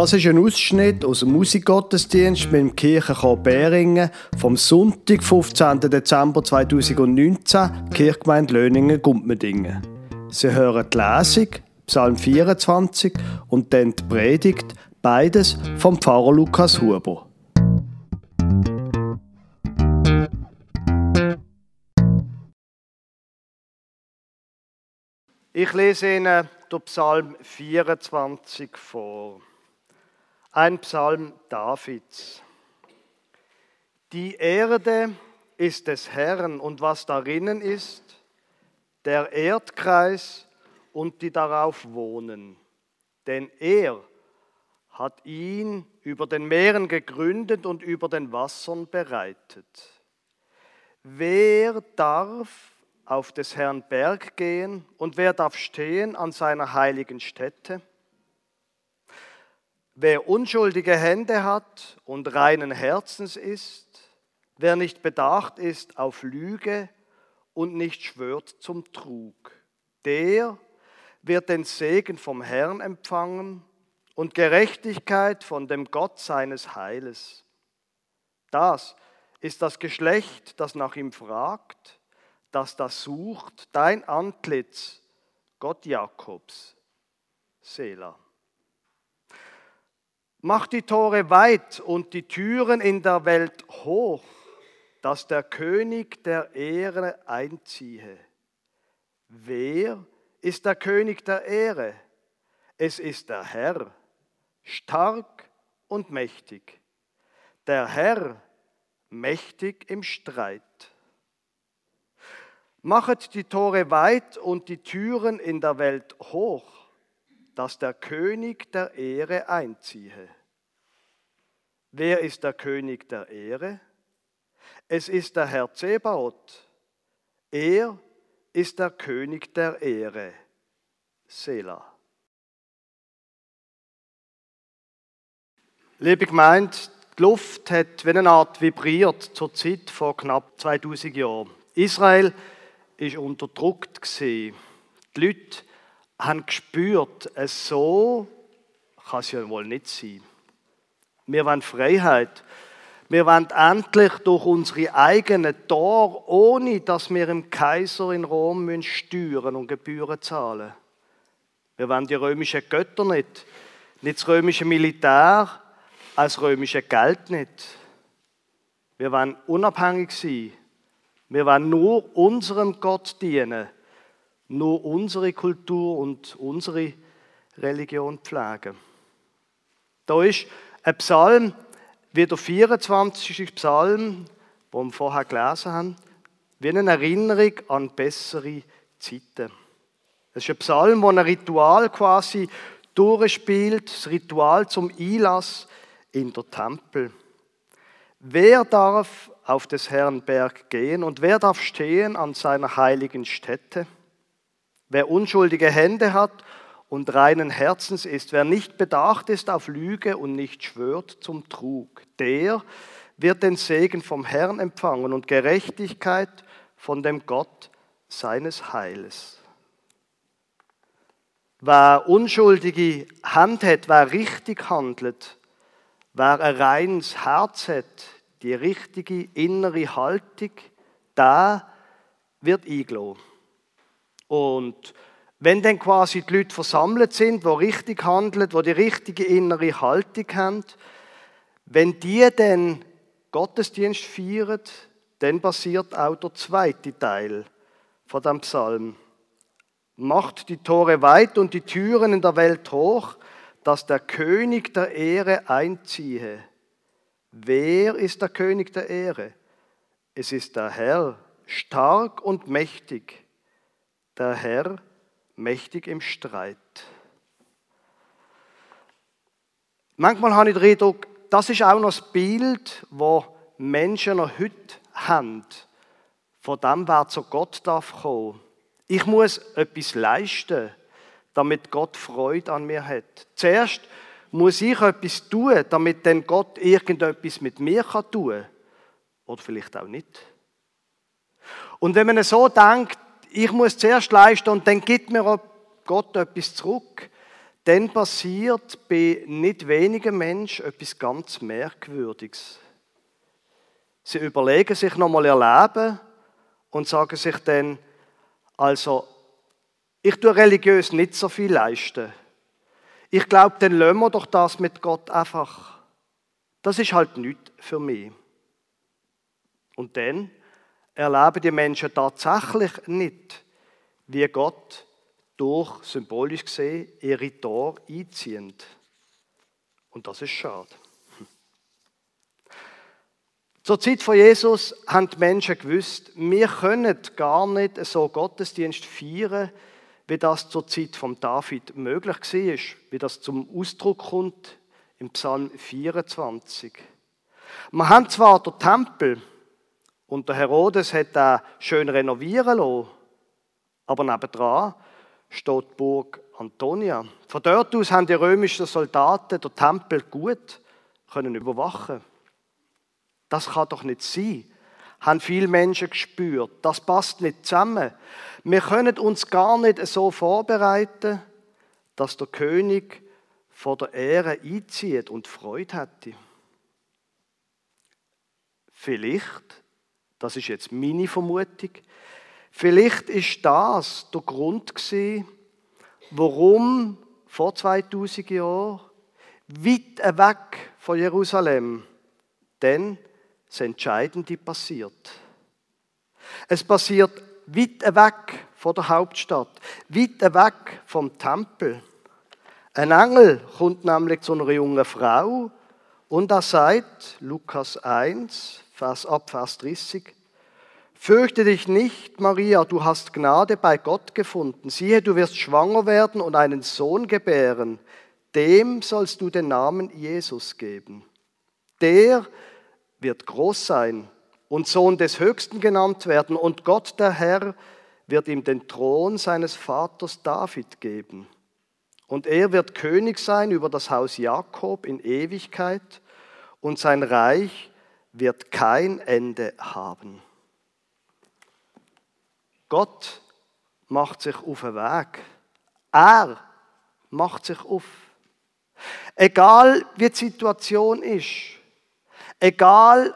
Das ist ein Ausschnitt aus dem Musikgottesdienst mit dem Kirchenchor Beringen vom Sonntag, 15. Dezember 2019, Kirchgemeinde Löningen-Gumpmendingen. Sie hören die Lesung, Psalm 24 und dann die Predigt, beides vom Pfarrer Lukas Huber. Ich lese Ihnen den Psalm 24 vor. Ein Psalm Davids. Die Erde ist des Herrn und was darinnen ist, der Erdkreis und die darauf wohnen. Denn er hat ihn über den Meeren gegründet und über den Wassern bereitet. Wer darf auf des Herrn Berg gehen und wer darf stehen an seiner heiligen Stätte? Wer unschuldige Hände hat und reinen Herzens ist, wer nicht bedacht ist auf Lüge und nicht schwört zum Trug, der wird den Segen vom Herrn empfangen und Gerechtigkeit von dem Gott seines Heiles. Das ist das Geschlecht, das nach ihm fragt, das das sucht, dein Antlitz, Gott Jakobs, Selah. Mach die Tore weit und die Türen in der Welt hoch, dass der König der Ehre einziehe. Wer ist der König der Ehre? Es ist der Herr, stark und mächtig. Der Herr, mächtig im Streit. Machet die Tore weit und die Türen in der Welt hoch dass der König der Ehre einziehe. Wer ist der König der Ehre? Es ist der Herr Zebaoth. Er ist der König der Ehre. Selah. Liebe Gemeinde, die Luft hat wie eine Art vibriert zur Zeit vor knapp 2000 Jahren. Israel ist unterdrückt. Die Leute haben gespürt, so kann es ja wohl nicht sein. Wir wollen Freiheit. Wir wollen endlich durch unsere eigenen Tor, ohne dass wir im Kaiser in Rom steuern und Gebühren zahlen. Wir wollen die römischen Götter nicht, nicht das römische Militär, als römische Geld nicht. Wir wollen unabhängig sein. Wir wollen nur unserem Gott dienen nur unsere Kultur und unsere Religion pflegen. Da ist ein Psalm, wie der 24. Psalm, den wir vorher gelesen haben, wie eine Erinnerung an bessere Zeiten. Es ist ein Psalm, wo ein Ritual quasi durchspielt, das Ritual zum Einlass in der Tempel. Wer darf auf des Herrn Berg gehen und wer darf stehen an seiner heiligen Stätte? Wer unschuldige Hände hat und reinen Herzens ist, wer nicht bedacht ist auf Lüge und nicht schwört zum Trug, der wird den Segen vom Herrn empfangen und Gerechtigkeit von dem Gott seines Heiles. Wer unschuldige Hand hat, wer richtig handelt, wer ein reines Herz hat, die richtige innere Haltung, da wird eingeladen. Und wenn dann quasi die Leute versammelt sind, die richtig handeln, die die richtige innere Haltung haben, wenn die dann Gottesdienst feiern, dann passiert auch der zweite Teil von dem Psalm. Macht die Tore weit und die Türen in der Welt hoch, dass der König der Ehre einziehe. Wer ist der König der Ehre? Es ist der Herr, stark und mächtig der Herr mächtig im Streit. Manchmal habe ich den Eindruck, das ist auch noch das Bild, wo Menschen noch heute haben, von dem, wer zu Gott darf kommen. Ich muss etwas leisten, damit Gott Freude an mir hat. Zuerst muss ich etwas tun, damit dann Gott irgendetwas mit mir tun kann. Oder vielleicht auch nicht. Und wenn man so denkt, ich muss zuerst leisten und dann gibt mir Gott etwas zurück, dann passiert bei nicht wenigen Menschen etwas ganz Merkwürdiges. Sie überlegen sich nochmal ihr Leben und sagen sich dann, also, ich tue religiös nicht so viel leisten. Ich glaube, dann lassen wir doch das mit Gott einfach. Das ist halt nichts für mich. Und dann erleben die Menschen tatsächlich nicht, wie Gott durch, symbolisch gesehen, ihre Tor einzieht. Und das ist schade. Zur Zeit von Jesus haben die Menschen gewusst, wir können gar nicht so Gottesdienst feiern, wie das zur Zeit von David möglich war, wie das zum Ausdruck kommt im Psalm 24. Wir haben zwar den Tempel und der Herodes hat da schön renovieren lassen, aber nebendran steht die Burg Antonia. Von dort aus haben die römischen Soldaten den Tempel gut können überwachen. Das kann doch nicht sein, haben viele Menschen gespürt. Das passt nicht zusammen. Wir können uns gar nicht so vorbereiten, dass der König vor der Ehre einzieht und Freude hätte. Vielleicht, das ist jetzt meine Vermutung, vielleicht ist das der Grund gewesen, warum vor 2000 Jahren weit weg von Jerusalem denn das Entscheidende passiert. Es passiert weit weg von der Hauptstadt, weit weg vom Tempel. Ein Engel kommt nämlich zu einer jungen Frau und er sagt, Lukas 1, Vers ab Vers 30, Fürchte dich nicht, Maria, du hast Gnade bei Gott gefunden. Siehe, du wirst schwanger werden und einen Sohn gebären. Dem sollst du den Namen Jesus geben. Der wird groß sein und Sohn des Höchsten genannt werden, und Gott der Herr wird ihm den Thron seines Vaters David geben. Und er wird König sein über das Haus Jakob in Ewigkeit, und sein Reich wird kein Ende haben. Gott macht sich auf den Weg. Er macht sich auf. Egal wie die Situation ist, egal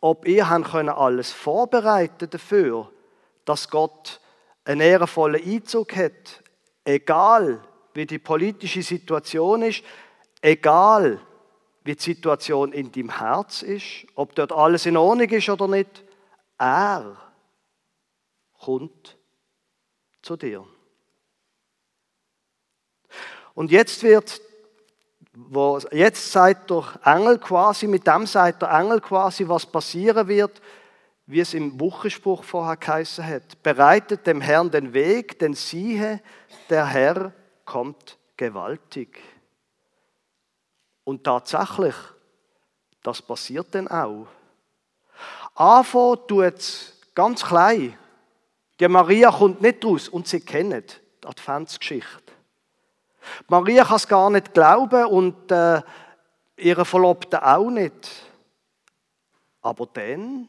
ob ihr können alles vorbereiten dafür, dass Gott einen ehrenvollen Einzug hat, egal wie die politische Situation ist, egal wie die Situation in deinem Herz ist, ob dort alles in Ordnung ist oder nicht, er kommt zu dir. Und jetzt wird wo jetzt sagt der Engel quasi, mit dem sagt der Engel quasi, was passieren wird, wie es im Wuchenspruch vorher geheißen hat. Bereitet dem Herrn den Weg, denn siehe, der Herr kommt gewaltig. Und tatsächlich, das passiert dann auch. Anfangen tut es ganz klein. Die Maria kommt nicht raus und sie kennt die Adventsgeschichte. Maria kann es gar nicht glauben und äh, ihre Verlobte auch nicht. Aber dann,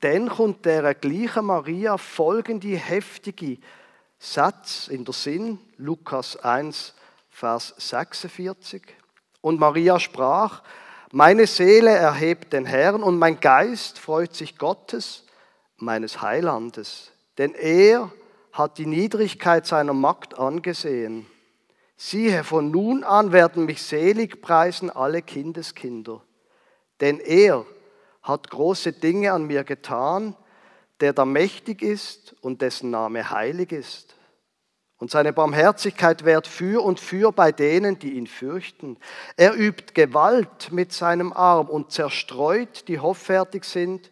dann kommt der gleichen Maria folgende heftige Satz in der Sinn, Lukas 1, Vers 46. Und Maria sprach, meine Seele erhebt den Herrn und mein Geist freut sich Gottes, meines Heilandes. Denn er hat die Niedrigkeit seiner Magd angesehen. Siehe, von nun an werden mich selig preisen alle Kindeskinder, denn er hat große Dinge an mir getan, der da mächtig ist und dessen Name heilig ist. Und seine Barmherzigkeit währt für und für bei denen, die ihn fürchten. Er übt Gewalt mit seinem Arm und zerstreut, die hoffärtig sind,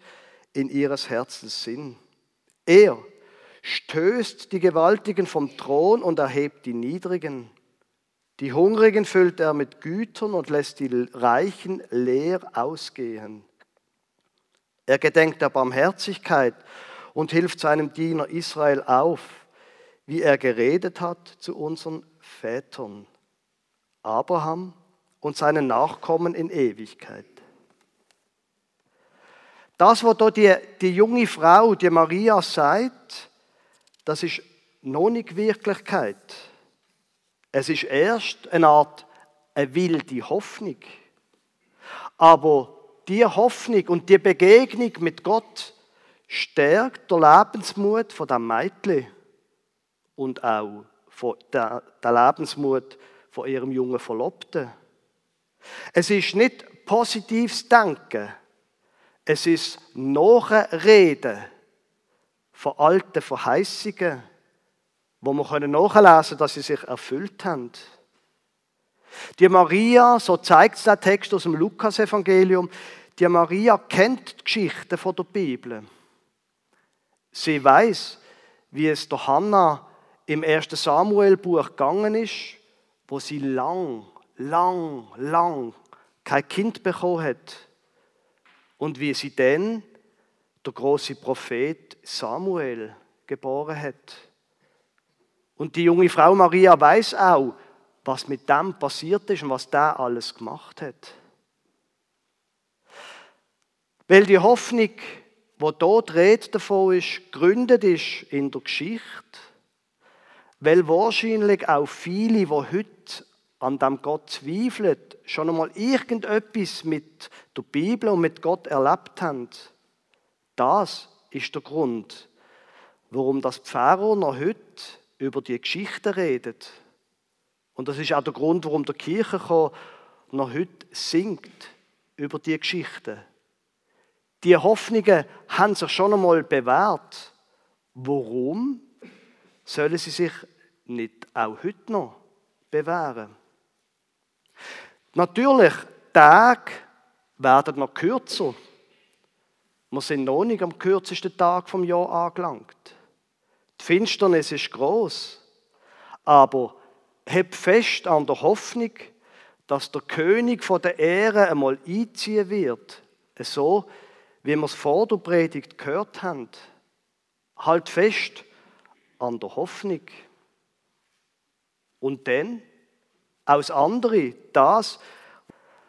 in ihres Herzens Sinn. Er stößt die Gewaltigen vom Thron und erhebt die Niedrigen. Die Hungrigen füllt er mit Gütern und lässt die Reichen leer ausgehen. Er gedenkt der Barmherzigkeit und hilft seinem Diener Israel auf, wie er geredet hat zu unseren Vätern, Abraham und seinen Nachkommen in Ewigkeit. Das, was da die, die junge Frau, die Maria sagt, das ist noch nicht Wirklichkeit. Es ist erst eine Art eine wilde Hoffnung. Aber die Hoffnung und die Begegnung mit Gott stärkt der Lebensmut von dem Mädchen und auch von der, der Lebensmut von ihrem jungen Verlobten. Es ist nicht positives Denken, es ist Nachreden von alten Verheißungen, wo können nachlesen, dass sie sich erfüllt haben. Die Maria, so zeigt es der Text aus dem Lukas-Evangelium, die Maria kennt die Geschichte von der Bibel. Sie weiß, wie es der Hannah im ersten Samuel-Buch gegangen ist, wo sie lang, lang, lang kein Kind bekommen hat. Und wie sie dann der große Prophet Samuel geboren hat. Und die junge Frau Maria weiß auch, was mit dem passiert ist und was der alles gemacht hat. Weil die Hoffnung, wo dort Rede davon ist, gegründet ist in der Geschichte, weil wahrscheinlich auch viele, die heute an dem Gott zweifeln, schon einmal irgendetwas mit der Bibel und mit Gott erlebt haben. Das ist der Grund, warum das Pfarrer noch heute über die Geschichte redet. Und das ist auch der Grund, warum der Kirchenchor noch heute singt über die Geschichte. Die Hoffnungen haben sich schon einmal bewährt. Warum sollen sie sich nicht auch heute noch bewähren? Natürlich, Tage werden noch kürzer. Wir sind noch nicht am kürzesten Tag vom Jahr angelangt. Die Finsternis ist groß, aber heb fest an der Hoffnung, dass der König von der Ehre einmal einziehen wird, so wie wir es vor der Predigt gehört haben. Halt fest an der Hoffnung. Und dann, aus andere, das,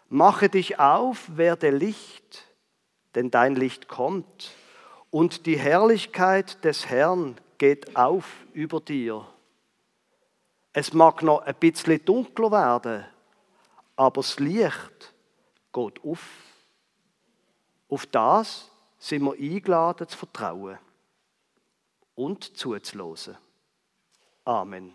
mache dich auf, werde Licht, denn dein Licht kommt, und die Herrlichkeit des Herrn geht auf über dir. Es mag noch ein bisschen dunkler werden, aber das Licht geht auf. Auf das sind wir eingeladen zu vertrauen und zuzulassen. Amen.